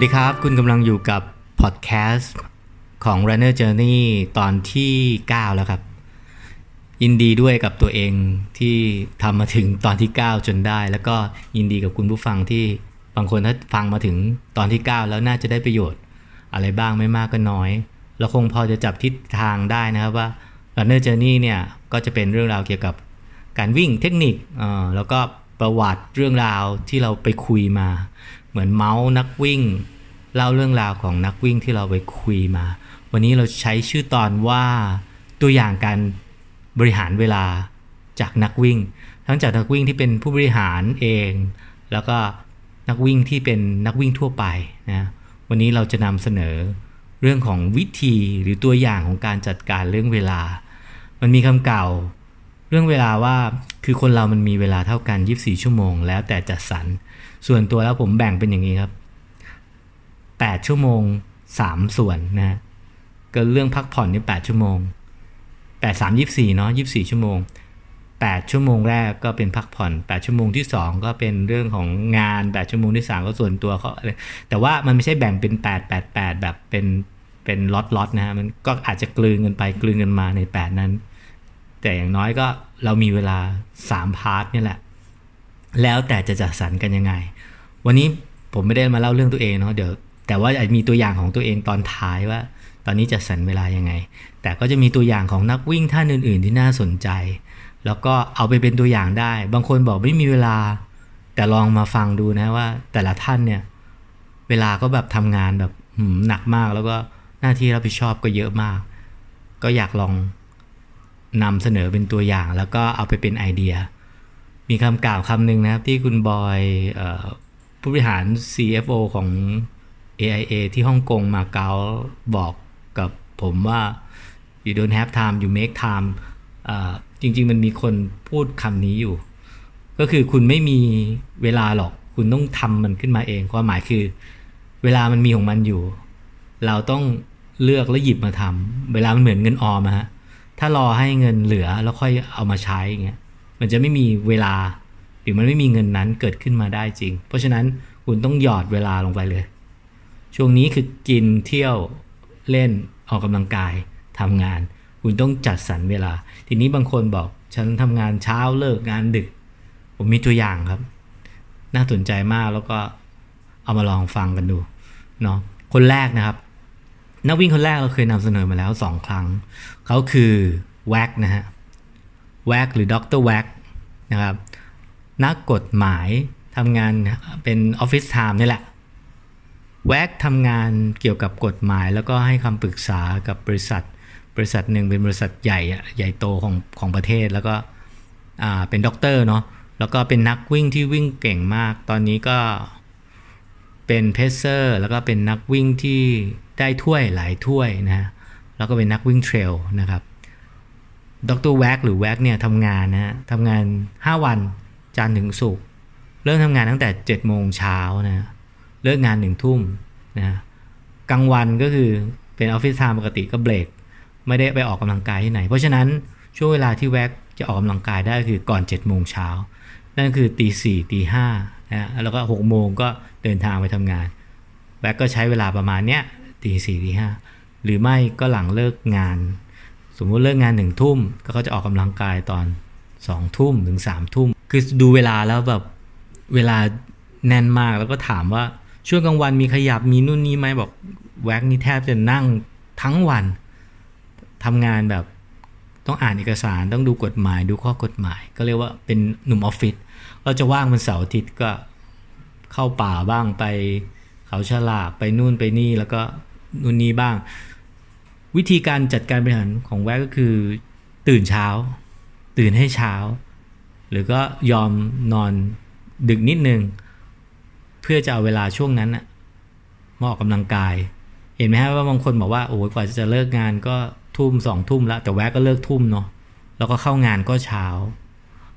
วัสดีครับ คุณกำลังอยู่กับพอดแคสต์ของ Runner Journey ตอนที่ 9 แล้วครับ ยินดีด้วยกับตัวเองที่ทำมาถึงตอนที่ 9 จนได้ แล้วก็ยินดีกับคุณผู้ฟังที่บางคนถ้าฟังมาถึงตอนที่ 9 แล้วน่าจะได้ประโยชน์ อะไรบ้างไม่มากก็น้อยเราคงพอจะจับทิศทางได้นะครับว่า Runner Journey เนี่ยก็จะเป็นเรื่องราวเกี่ยวกับการวิ่งเทคนิคแล้วก็ประวัติเรื่องราวที่เราไปคุยมา เหมือนเมาส์นักวิ่ง เล่าเรื่องราวของนักวิ่งที่เราไปคุยมา วันนี้เราใช้ชื่อตอนว่าตัวอย่างการบริหารเวลาจากนักวิ่ง ทั้งจากนักวิ่งที่เป็นผู้บริหารเอง แล้วก็นักวิ่งที่เป็นนักวิ่งทั่วไปนะวันนี้เราจะนำเสนอเรื่องของวิธีหรือตัวอย่างของการจัดการเรื่องเวลา มันมีคำเก่า เรื่องเวลาว่าคือคนเรามันมีเวลาเท่ากัน 24 ชั่วโมง แล้วแต่จัดสรร ส่วนตัวแล้วผมแบ่งเป็นอย่างนี้ครับ 8 ชั่วโมง 3 ส่วนนะก็เรื่องพักผ่อนนี่8ชั่วโมง 8 3 24เนาะ24 ชั่วโมง 8 ชั่วโมงแรกก็เป็นพักผ่อน 8 ชั่วโมงที่ 2 ก็เป็นเรื่องของงาน 8 ชั่วโมงที่ 3 ก็ส่วนตัวเขาแต่ว่ามันไม่ใช่แบ่งเป็น 8 8 8 แบบเป็นเป็นล็อตๆนะฮะมันก็อาจจะกลืนกันไปกลืนกันมาใน 8 นั้น แต่อย่างน้อยก็เรามีเวลา 3 พาร์ทนี่แหละ แล้วแต่จะจัดสรรกันยังไง วันนี้ผมไม่ได้มาเล่าเรื่องตัวเองเนาะเดี๋ยวแต่ว่าอาจมีตัวอย่างของตัวเองตอนท้ายว่า ตอนนี้จัดสรรเวลายังไง แต่ก็จะมีตัวอย่างของนักวิ่งท่านอื่น ๆ ที่น่าสนใจ แล้วก็เอาไปเป็นตัวอย่างได้ บางคนบอกไม่มีเวลา แต่ลองมาฟังดูนะว่า แต่ละท่านเนี่ยเวลาก็แบบทำงานแบบหนักมากแล้วก็หน้าที่รับผิดชอบก็เยอะมาก ก็อยากลองนำเสนอเป็นตัวอย่าง แล้วก็เอาไปเป็นไอเดีย มีคำกล่าวคำหนึ่งนะครับที่คุณบอยผู้บริหาร CFO ของ AIA ที่ฮ่องกงมาเก๊าบอกกับผมว่า you don't have time you make time จริง ๆ มันมีคนพูดคำนี้อยู่ ก็คือคุณไม่มีเวลาหรอก คุณต้องทำมันขึ้นมาเอง ความหมายคือ เวลามันมีของมันอยู่ เราต้องเลือกแล้วหยิบมาทำเวลามันเหมือนเงินออมฮะถ้ารอให้เงินเหลือแล้วค่อยเอามาใช้เงี้ย มันจะไม่มีเวลา หรือมันไม่มีเงินนั้นเกิดขึ้นมาได้จริง เพราะฉะนั้นคุณต้องหยอดเวลาลงไปเลย ช่วงนี้คือกินเที่ยวเล่นออกกำลังกายทำงาน คุณต้องจัดสรรเวลา ทีนี้บางคนบอกฉันทำงานเช้าเลิกงานดึก ผมมีตัวอย่างครับ น่าสนใจมากแล้วก็เอามาลองฟังกันดูเนาะคนแรกนะครับ นักวิ่งคนแรกเราเคยนำเสนอมาแล้วสองครั้ง เขาคือแว็กนะฮะ แว็กหรือด็อกเตอร์แว็กนะครับนักกฎหมายทำงานเป็น office time นี่แหละแว็กทำงานเกี่ยวกับกฎหมาย แล้วก็ให้คำปรึกษากับบริษัท บริษัทหนึ่งเป็นบริษัทใหญ่ใหญ่โตของของประเทศแล้วก็เป็นด็อกเตอร์เนาะแล้วก็เป็นนักวิ่งที่วิ่งเก่งมาก ตอนนี้ก็เป็น pacer แล้วก็เป็นนักวิ่งที่ได้ถ้วยหลายถ้วยนะแล้วก็เป็นนักวิ่ง trail นะครับ ดร.แว็กหรือแว็กเนี่ยทำงานนะทำงาน 5 วันจันทร์ถึงศุกร์เริ่มทำงานตั้งแต่7โมงเช้านะเลิกงานหนึ่งทุ่มนะกลางวันก็คือเป็น office time ปกติก็เบรก ไม่ได้ไปออกกำลังกายที่ไหน เพราะฉะนั้นช่วงเวลาที่แว็กจะออกกำลังกายได้คือก่อน7โมงเช้านั่นคือตีสี่ตีห้านะแล้วก็6โมงก็เดินทางไปทำงานแว็กก็ใช้เวลาประมาณเนี้ยตีสี่ตีห้าหรือไม่ก็หลังเลิกงาน สมมติเลิกงานหนึ่งทุ่มก็จะออกกำลังกายตอนสองทุ่มถึงสามทุ่ม คือดูเวลาแล้วแบบเวลาแน่นมากแล้วก็ถามว่าช่วงกลางวันมีขยับมีนู่นนี่ไหมบอกแว็กนี่แทบจะนั่งทั้งวันทำงานแบบต้องอ่านเอกสารต้องดูกฎหมายดูข้อกฎหมาย ก็เรียกว่าเป็นหนุ่มออฟฟิศเราจะว่างวันเสาร์อาทิตย์ก็เข้าป่าบ้างไปเขาฉลากไปนู่นไปนี่แล้วก็นู่นนี่บ้าง วิธีการจัดการบริหารของแวกก็คือ ตื่นเช้า ตื่นให้เช้า หรือก็ยอมนอนดึกนิดนึง เพื่อจะเอาเวลาช่วงนั้นอะมาออกกำลังกาย เห็นไหมฮะว่าบางคนบอกว่าโอ้ยกว่าจะเลิกงานก็ทุ่มสองทุ่มแล้วแต่แวกก็เลิกทุ่มเนาะแล้วก็เข้างานก็เช้า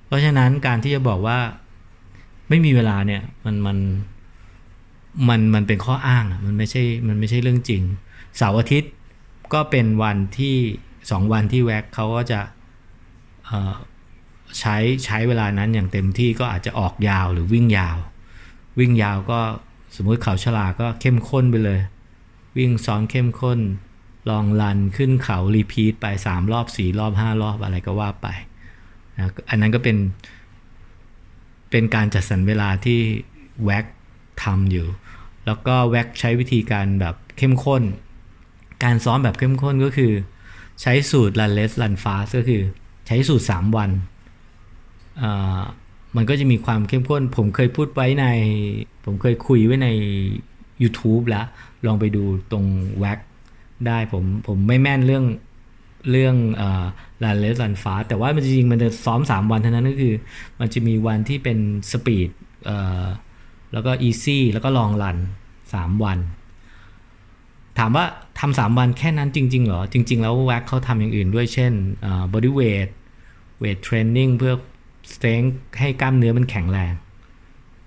เพราะฉะนั้นการที่จะบอกว่าไม่มีเวลาเนี่ยมันมันมันมันเป็นข้ออ้างมันไม่ใช่มันไม่ใช่เรื่องจริงเสาร์อาทิตย์ ก็เป็นวันที่สองวันที่แว็กเขาก็จะใช้ใช้เวลานั้นอย่างเต็มที่ก็อาจจะออกยาวหรือวิ่งยาว วิ่งยาวก็สมมุติเขาฉลาก็เข้มข้นไปเลย วิ่งซ้อมเข้มข้น ลองรันขึ้นเขารีพีทไป 3 รอบ 4 รอบ 5 รอบอะไรก็ว่าไปนะอันนั้นก็เป็น เป็นการจัดสรรเวลาที่แว็กทำอยู่ แล้วก็แว็กใช้วิธีการแบบเข้มข้น การซ้อมแบบเข้มข้นก็คือ ใช้สูตร run less run fast ก็คือใช้สูตร 3 วัน มันก็จะมีความเข้มข้น ผมเคยพูดไว้ใน ผมเคยคุยไว้ใน YouTube แล้ว ลองไปดูตรงแว็กได้ผมผมไม่แม่นเรื่องเรื่องrun less run fast แต่ว่ามันจริงมันจะซ้อม 3 วันเท่านั้นก็คือ มันจะมีวันที่เป็น speed แล้วก็ easy แล้วก็ long run 3 วัน ถามว่า ทำสามวันแค่นั้นจริง ๆ เหรอ จริง ๆ แล้วแว็กเขาทำอย่างอื่นด้วยเช่น body weight weight training เพื่อ strength ให้กล้ามเนื้อมันแข็งแรง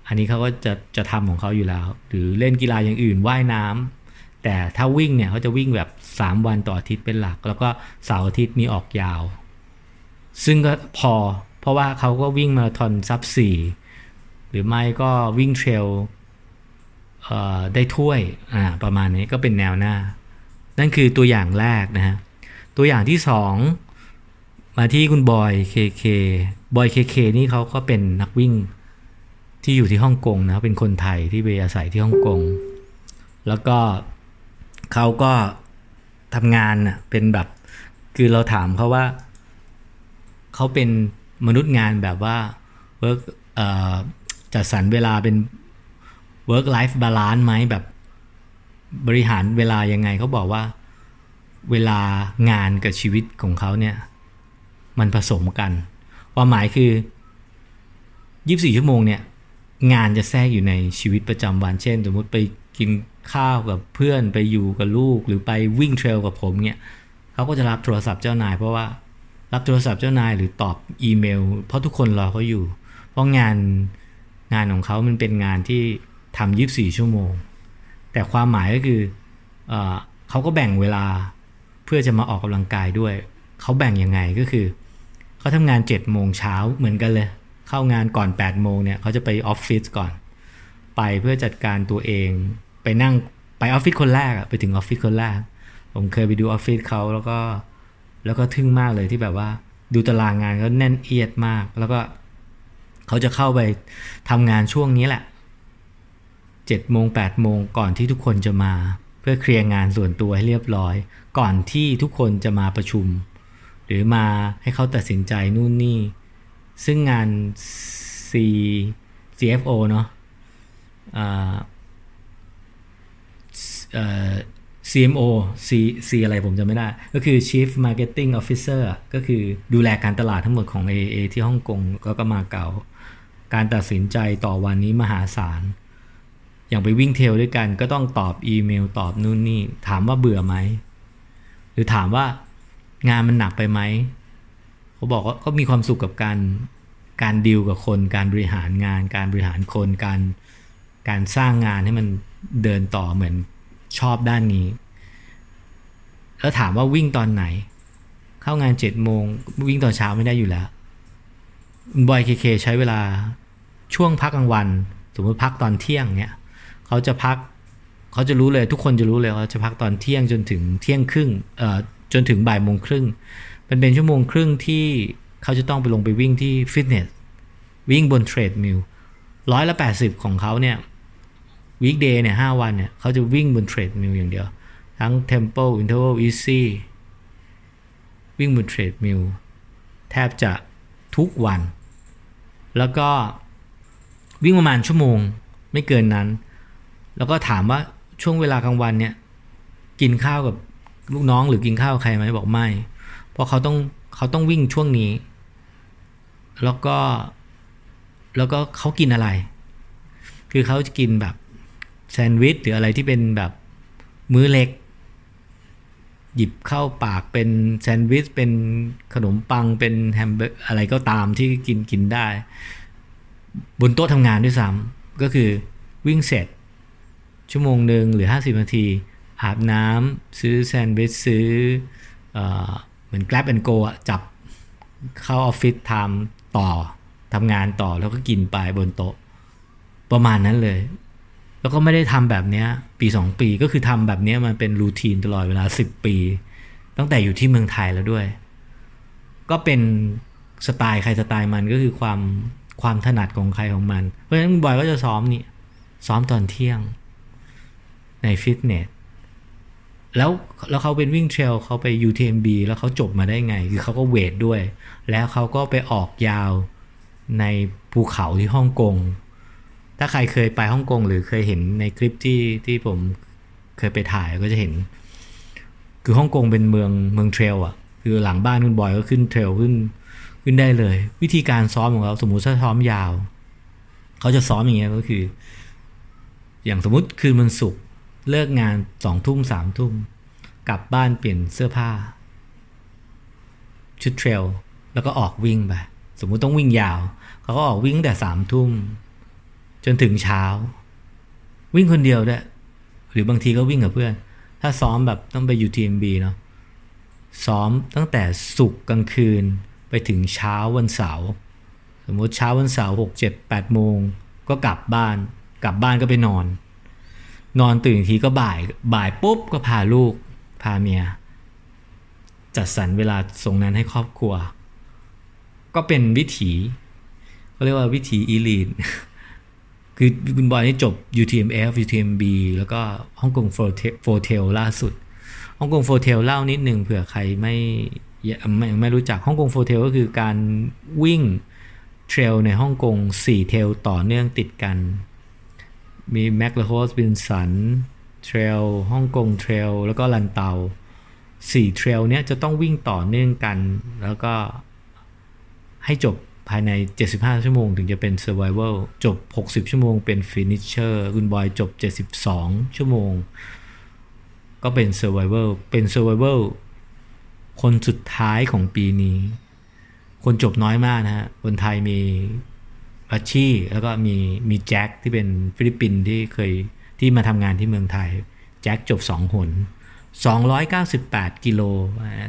อันนี้เขาก็จะจะทำของเขาอยู่แล้ว หรือเล่นกีฬาอย่างอื่นว่ายน้ำแต่ถ้าวิ่งเนี่ยเขาจะวิ่งแบบ 3 วันต่ออาทิตย์เป็นหลัก แล้วก็เสาร์อาทิตย์มีออกยาว ซึ่งก็พอเพราะว่าเขาก็วิ่งมาราธอน sub สี่หรือไม่ก็วิ่ง trail ได้ถ้วยอ่าประมาณนี้ก็เป็นแนวหน้า นั่นคือตัวอย่างแรกนะฮะ ตัวอย่างที่สองมาที่คุณบอยเคเคบอยเคเคนี่เขาก็เป็นนักวิ่งที่อยู่ที่ฮ่องกงนะเป็นคนไทยที่ไปอาศัยที่ฮ่องกง แล้วก็เขาก็ทำงานน่ะเป็นแบบ คือเราถามเขาว่า เขาเป็นมนุษย์งานแบบว่าเวิร์กจัดสรรเวลาเป็น work life balance ไหมแบบ บริหารเวลายังไงเขาบอกว่า เวลางานกับชีวิตของเขาเนี่ย มันผสมกัน ความหมายคือ 24 ชั่วโมงเนี่ย งานจะแทรกอยู่ในชีวิตประจำวัน เช่น สมมติไปกินข้าวกับเพื่อนไปอยู่กับลูกหรือไปวิ่งเทรลกับผมเนี่ยเขาก็จะรับโทรศัพท์เจ้านาย เพราะว่ารับโทรศัพท์เจ้านายหรือตอบอีเมล เพราะทุกคนรอเขาอยู่ เพราะงานงานของเขามันเป็นงานที่ทำ24 ชั่วโมง แต่ความหมายก็คือเอเขาก็แบ่งเวลาเพื่อจะมาออกกำลังกายด้วย เขาแบ่งยังไงก็คือ เขาทำงาน7จ็ดโมงเช้าเหมือนกันเลย เข้างานก่อน8ปดโมงเนี่ยเขาจะไปออฟฟิศก่อน ไปเพื่อจัดการตัวเอง ไปนั่งไปออฟฟิศคนแรกอะไปถึงออฟฟิศคนแรก ผมเคยไปดูออฟฟิศเขาแล้วก็แล้วก็ทึ่งมากเลยที่แบบว่าดูตารางงานเขาแน่นเอียดมาก แล้วก็เขาจะเข้าไปทำงานช่วงนี้แหละ 7จ็ดโมงแปดโมงก่อนที่ทุกคนจะมา เพื่อเคลียร์งานส่วนตัวให้เรียบร้อย ก่อนที่ทุกคนจะมาประชุม หรือมาให้เขาตัดสินใจนู่นนี่ ซึ่งงาน C CFO เนาะ CMO C C อะไรผมจะไม่ได้ ก็คือ Chief Marketing Officer ก็คือดูแลการตลาดทั้งหมดของ AA ที่ฮ่องกงก็ก็มาเก่า การตัดสินใจต่อวันนี้มหาศาล อย่างไปวิ่งเทลด้วยกันก็ต้องตอบอีเมลตอบนู่นนี่ ถามว่าเบื่อไหม หรือถามว่างานมันหนักไปไหมเขาบอกว่าก็มีความสุขกับการการดิวกับคน การบริหารงาน การบริหารคน การการสร้างงานให้มันเดินต่อเหมือนชอบด้านนี้ แล้วถามว่าวิ่งตอนไหน เข้างานเจ็ดโมงวิ่งตอนเช้าไม่ได้อยู่แล้วบอยเคเคใช้เวลาช่วงพักกลางวัน สมมติพักตอนเที่ยงเนี่ย เขาจะพัก เขาจะรู้เลยทุกคนจะรู้เลยว่าจะพักตอนเที่ยงจนถึงเที่ยงครึ่งเอ่อจนถึงบ่ายโมงครึ่งเป็นเป็นชั่วโมงครึ่งที่เขาจะต้องไปลงไปวิ่งที่ฟิตเนสวิ่งบน treadmill ร้อยละแปดสิบของเขาเนี่ย weekday เนี่ยห้าวันเนี่ยเขาจะวิ่งบน treadmill อย่างเดียว ทั้ง Tempo Interval Easy วิ่งบนเทรดมิลแทบจะทุกวัน แล้วก็วิ่งประมาณชั่วโมงไม่เกินนั้น แล้วก็ถามว่าช่วงเวลากลางวันเนี่ย กินข้าวกับลูกน้องหรือกินข้าวใครไหมบอกไม่ เพราะเขาต้องเขาต้องวิ่งช่วงนี้ แล้วก็แล้วก็เขากินอะไร คือเขาจะกินแบบแซนด์วิชหรืออะไรที่เป็นแบบมื้อเล็ก หยิบเข้าปากเป็นแซนด์วิชเป็นขนมปังเป็นแฮมเบอร์อะไรก็ตามที่กินกินได้ บนโต๊ะทำงานด้วยซ้ำก็คือวิ่งเสร็จ ชั่วโมงหนึ่งหรือ 50 นาที อาบน้ำซื้อแซนด์วิชซื้อเหมือน Grab and Go อะจับเข้าออฟฟิศทำต่อทำงานต่อแล้วก็กินไปบนโต๊ะ ประมาณนั้นเลย แล้วก็ไม่ได้ทำแบบนี้ปีสองปีก็คือทำแบบนี้มันเป็นรูทีนตลอดเวลาสิบปี ตั้งแต่อยู่ที่เมืองไทยแล้วด้วย ก็เป็นสไตล์ใครสไตล์มันก็คือความความถนัดของใครของมัน เพราะฉะนั้นบอยก็จะซ้อมนี่ซ้อมตอนเที่ยง ในฟิตเนสแล้วแล้วเขาเป็นวิ่งเทรลเขาไป UTMB แล้วเขาจบมาได้ไง คือเขาก็เวทด้วย แล้วเขาก็ไปออกยาวในภูเขาที่ฮ่องกง ถ้าใครเคยไปฮ่องกงหรือเคยเห็นในคลิปที่ที่ผมเคยไปถ่ายก็จะเห็น คือฮ่องกงเป็นเมืองเมืองเทรลอะ คือหลังบ้านคุณบอยก็ขึ้นเทรลขึ้นขึ้นได้เลย วิธีการซ้อมของเขาสมมุติถ้าซ้อมยาว เขาจะซ้อมอย่างเงี้ยก็คือ อย่างสมมติคืนวันศุกร์ เลิกงานสองทุ่มสามทุ่มกลับบ้านเปลี่ยนเสื้อผ้า ชุดเทรล แล้วก็ออกวิ่งไป สมมุติต้องวิ่งยาว เขาก็ออกวิ่งแต่สามทุ่ม จนถึงเช้า วิ่งคนเดียวด้วยหรือบางทีก็วิ่งกับเพื่อน ถ้าซ้อมแบบต้องไป UTMB เนาะซ้อมตั้งแต่ศุกกลางคืนไปถึงเช้าวันเสาร์สมมติเช้าวันเสาร์หกเจ็ดแปดโมงก็กลับบ้าน กลับบ้านก็ไปนอน นอนตื่นทีก็บ่ายบ่ายปุ๊บก็พาลูกพาเมีย จัดสรรเวลาส่งนั้นให้ครอบครัว ก็เป็นวิถีเขาเรียกว่าวิถีอีลีนคือคุณบอยนี่จบ UTMF UTMB แล้วก็ฮ่องกง Four Trails ล่าสุดฮ่องกง Four Trails เล่านิดหนึ่งเผื่อใครไม่ไม่ไม่รู้จักฮ่องกง Four Trails ก็คือการวิ่ง trail ในฮ่องกง4 trail ต่อเนื่องติดกัน มีแมคลีโฮสวิลสัน trail ฮ่องกง trail แล้วก็ลันเตา4 trail เนี้ยจะต้องวิ่งต่อเนื่องกัน แล้วก็ให้จบภายใน 75 ชั่วโมง ถึงจะเป็น Survivor จบ 60 ชั่วโมงเป็น Finisher คุณบอยจบ 72 ชั่วโมง ก็เป็น Survivor เป็น Survivor คนสุดท้ายของปีนี้ คนจบน้อยมากนะฮะ คนไทยมี รัชชี่แล้วก็มีมีแจ็คที่เป็นฟิลิปปินส์ที่เคยที่มาทำงานที่เมืองไทย แจ็คจบ 2 หน 298 กิโล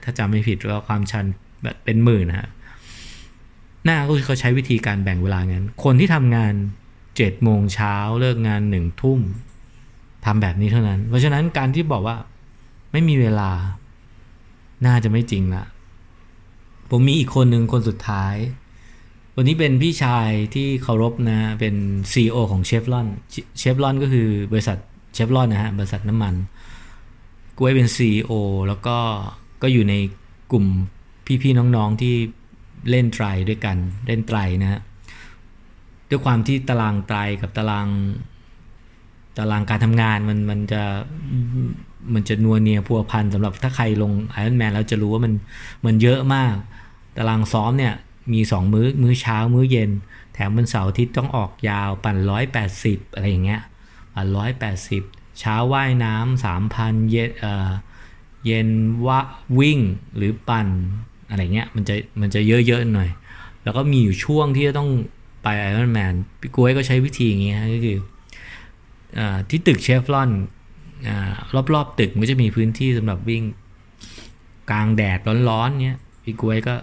ถ้าจำไม่ผิดว่าความชันแบบเป็นหมื่นนะฮะน้าก็คือเขาใช้วิธีการแบ่งเวลางั้น คนที่ทำงานเจ็ดโมงเช้าเลิกงานหนึ่งทุ่มทำแบบนี้เท่านั้น เพราะฉะนั้นการที่บอกว่าไม่มีเวลาน่าจะไม่จริงละผมมีอีกคนหนึ่งคนสุดท้าย วันนี้เป็นพี่ชายที่เคารพนะ เป็น CEO ของเชฟลอนเชฟลอนก็คือบริษัทเชฟลอนนะฮะ บริษัทน้ำมันกูเป็น CEO แล้วก็ก็อยู่ในกลุ่มพี่ๆน้องๆที่เล่นไตรด้วยกันเล่นไตรนะฮะด้วยความที่ตารางไตรกับตารางตารางการทำงานมันมันจะมันจะนัวเนียพัวพันสำหรับถ้าใครลงไอรอนแมนแล้วจะรู้ว่ามันมันเยอะมาก ตารางซ้อมเนี่ย มีสองมื้อมื้อเช้ามื้อเย็น แถมวันเสาร์อาทิตย์ต้องออกยาวปั่นร้อยแปดสิบอะไรอย่างเงี้ยปั่นร้อยแปดสิบเช้าว่ายน้ำสามพันเย็นเอ่อเย็นว่าวิ่งหรือปั่นอะไรเงี้ยมันจะมันจะเยอะๆหน่อย แล้วก็มีอยู่ช่วงที่จะต้องไปไอรอนแมนพี่กุ้ยก็ใช้วิธีอย่างเงี้ยก็คืออที่ตึกเชฟลอนรอบๆตึกมันจะมีพื้นที่สำหรับวิ่งกลางแดดร้อนๆเนี้ยพี่กุ้ยก็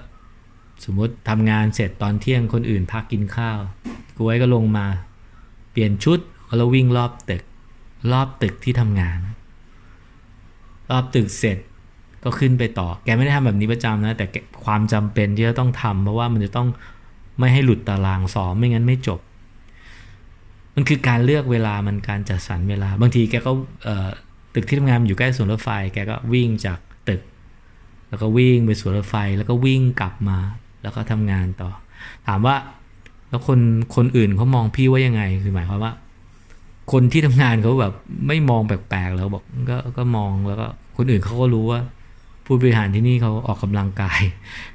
สมมติทำงานเสร็จตอนเที่ยงคนอื่นพักกินข้าวกุ้ยก็ลงมา เปลี่ยนชุดแล้ววิ่งรอบตึก รอบตึกที่ทำงาน รอบตึกเสร็จก็ขึ้นไปต่อ แกไม่ได้ทำแบบนี้ประจำนะ แต่ความจำเป็นที่จะต้องทำเพราะว่ามันจะต้องไม่ให้หลุดตารางสอบไม่งั้นไม่จบ มันคือการเลือกเวลามันการจัดสรรเวลา บางทีแกก็ตึกที่ทำงานอยู่ใกล้สวนรถไฟ แกก็วิ่งจากตึก แล้วก็วิ่งไปสวนรถไฟ แล้วก็วิ่งกลับมา แล้วก็ทำงานต่อ ถามว่า แล้วคนคนอื่นเขามองพี่ว่ายังไง คือหมายความว่า คนที่ทำงานเขาแบบไม่มองแปลกๆแล้วบอกก็ก็มองแล้วก็คนอื่นเขาก็รู้ว่า ผู้บริหารที่นี่เขาออกกำลังกาย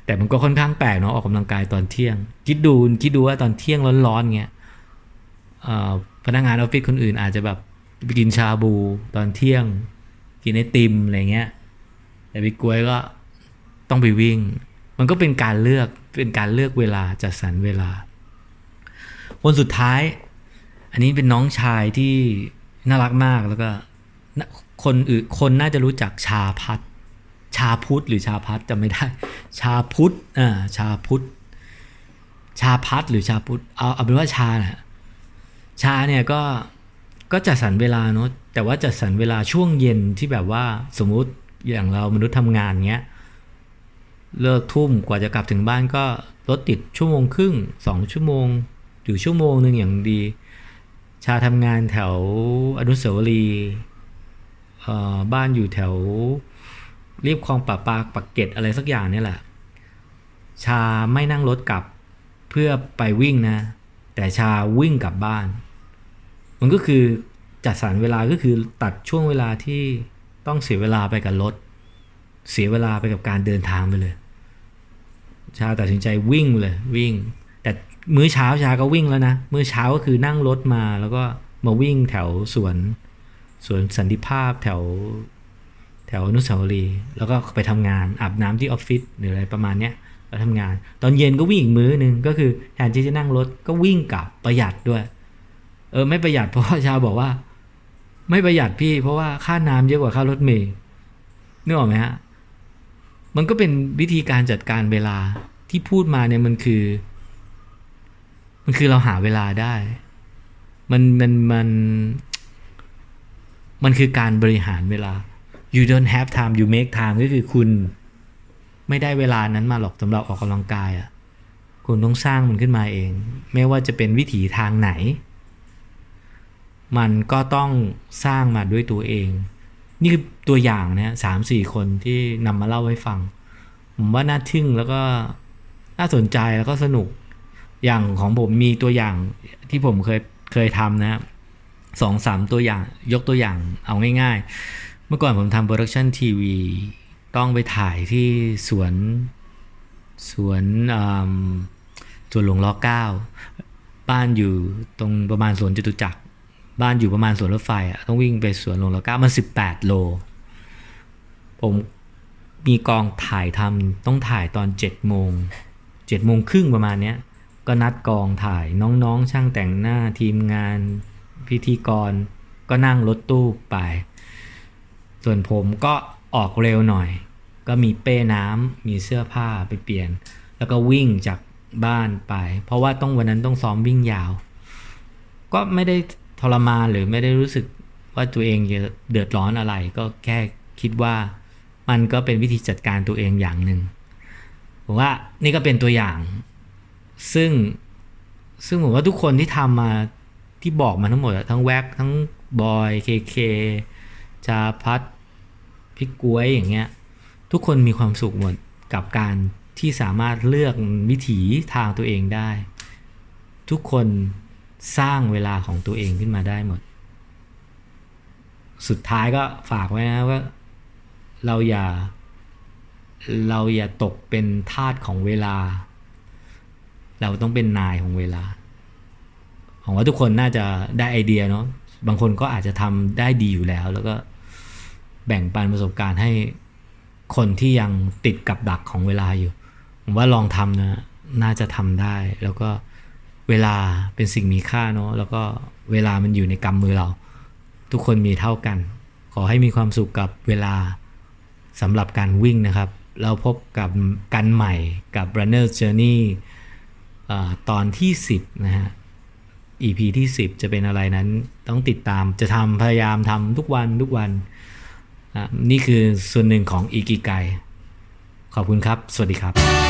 แต่มันก็ค่อนข้างแปลกเนาะออกกำลังกายตอนเที่ยง คิดดูคิดดูว่าตอนเที่ยงร้อนๆเงี้ยพนักงานออฟฟิศคนอื่นอาจจะแบบไปกินชาบูตอนเที่ยง กินไอติมอะไรเงี้ยแต่พี่กล้วยก็ต้องไปวิ่ง มันก็เป็นการเลือก เป็นการเลือกเวลาจัดสรรเวลา คนสุดท้าย อันนี้เป็นน้องชายที่น่ารักมากแล้วก็คนอื่นคนน่าจะรู้จักชาพัดชาพุทธหรือชาพัดจำไม่ได้ ชาพุทธอ่าชาพุทธชาพัดหรือชาพุทธเอาเอาเป็นว่าชาแหละชาเนี่ยก็ก็จัดสรรเวลาเนาะแต่ว่าจัดสรรเวลาช่วงเย็นที่แบบว่าสมมุติอย่างเรามนุษย์ทำงานเงี้ย เลิกทุ่มกว่าจะกลับถึงบ้านก็รถติดชั่วโมงครึ่งสองชั่วโมง อยู่ชั่วโมงหนึ่งอย่างดี ชาทำงานแถวอนุสาวรีย์บ้านอยู่แถวเรียบคลองป่าปาปักเก็ตอะไรสักอย่างนี่แหละ ชาไม่นั่งรถกลับเพื่อไปวิ่งนะ แต่ชาวิ่งกลับบ้าน มันก็คือจัดสรรเวลาก็คือตัดช่วงเวลาที่ต้องเสียเวลาไปกับรถ เสียเวลาไปกับการเดินทางไปเลย ชาตัดสินใจวิ่งเลยวิ่ง แต่มื้อเช้าชาก็วิ่งแล้วนะ มื้อเช้าก็คือนั่งรถมาแล้วก็มาวิ่งแถวสวนสวนสันติภาพแถวแถวอนุสาวรีย์แล้วก็ไปทำงานอาบน้ำที่ออฟฟิศหรืออะไรประมาณเนี้ยแล้วทำงาน ตอนเย็นก็วิ่งอีกมื้อนึงก็คือแทนที่จะนั่งรถก็วิ่งกลับประหยัดด้วย เออไม่ประหยัดเพราะชาวบอกว่า ไม่ประหยัดพี่ เพราะว่าค่าน้ำเยอะกว่าค่ารถเมย์นึกออกไหมฮะ มันก็เป็นวิธีการจัดการเวลาที่พูดมาเนี่ยมันคือ มันคือเราหาเวลาได้ มันมันมัน มันคือการบริหารเวลา you don't have time you make time ก็คือคุณ ไม่ได้เวลานั้นมาหรอกสำหรับออกกำลังกายอะ่ะ คุณต้องสร้างมันขึ้นมาเอง ไม่ว่าจะเป็นวิถีทางไหน มันก็ต้องสร้างมาด้วยตัวเอง นี่คือตัวอย่างนะสามสี่คนที่นำมาเล่าให้ฟัง ผมว่าน่าทึ่งแล้วก็น่าสนใจแล้วก็สนุก อย่างของผมมีตัวอย่างที่ผมเคยเคยทำนะสองสามตัวอย่างยกตัวอย่างเอาง่าย ๆ เมื่อก่อนผมทำ production ทีวีต้องไปถ่ายที่สวนสวนสวนหลวงล้อเก้าบ้านอยู่ตรงประมาณสวนจตุจักร บ้านอยู่ประมาณสวนรถไฟอะต้องวิ่งไปสวนหลวงล้อเก้ามันสิบแปดโล ผมมีกองถ่ายทำต้องถ่ายตอนเจ็ดโมงเจ็ดโมงครึ่งประมาณเนี้ยก็นัดกองถ่ายน้องๆ ช่างแต่งหน้าทีมงานพิธีกร ก็นั่งรถตู้ไป ส่วนผมก็ออกเร็วหน่อย ก็มีเป้น้ำมีเสื้อผ้าไปเปลี่ยน แล้วก็วิ่งจากบ้านไป เพราะว่าต้องวันนั้นต้องซ้อมวิ่งยาว ก็ไม่ได้ ทรมานหรือไม่ได้รู้สึกว่าตัวเองจะเดือดร้อนอะไร ก็แค่คิดว่ามันก็เป็นวิธีจัดการตัวเองอย่างหนึ่งผมว่านี่ก็เป็นตัวอย่าง ซึ่งซึ่งผมว่าทุกคนที่ทำมาที่บอกมาทั้งหมดทั้งแว็กทั้งบอยเคเคจาพัดพิกกวยอย่างเงี้ย ทุกคนมีความสุขหมดกับการที่สามารถเลือกวิถีทางตัวเองได้ ทุกคน สร้างเวลาของตัวเองขึ้นมาได้หมด สุดท้ายก็ฝากไว้นะว่า เราอย่า เราอย่าตกเป็นทาสของเวลา เราต้องเป็นนายของเวลาผมว่าทุกคนน่าจะได้ไอเดียเนาะบางคนก็อาจจะทำได้ดีอยู่แล้ว แล้วก็แบ่งปันประสบการณ์ให้คนที่ยังติดกับดักของเวลาอยู่ ผมว่าลองทำนะ น่าจะทำได้แล้วก็ เวลาเป็นสิ่งมีค่าเนาะแล้วก็เวลามันอยู่ในกำมือเรา ทุกคนมีเท่ากัน ขอให้มีความสุขกับเวลาสำหรับการวิ่งนะครับ เราพบกับกันใหม่กับ Runner Journey อตอนที่ 10 นะฮะ EP ที่ 10 จะเป็นอะไรนั้นต้องติดตามจะทำพยายามทำทุกวันทุกวัน นี่คือส่วนหนึ่งของอีกิไกขอบคุณครับ สวัสดีครับ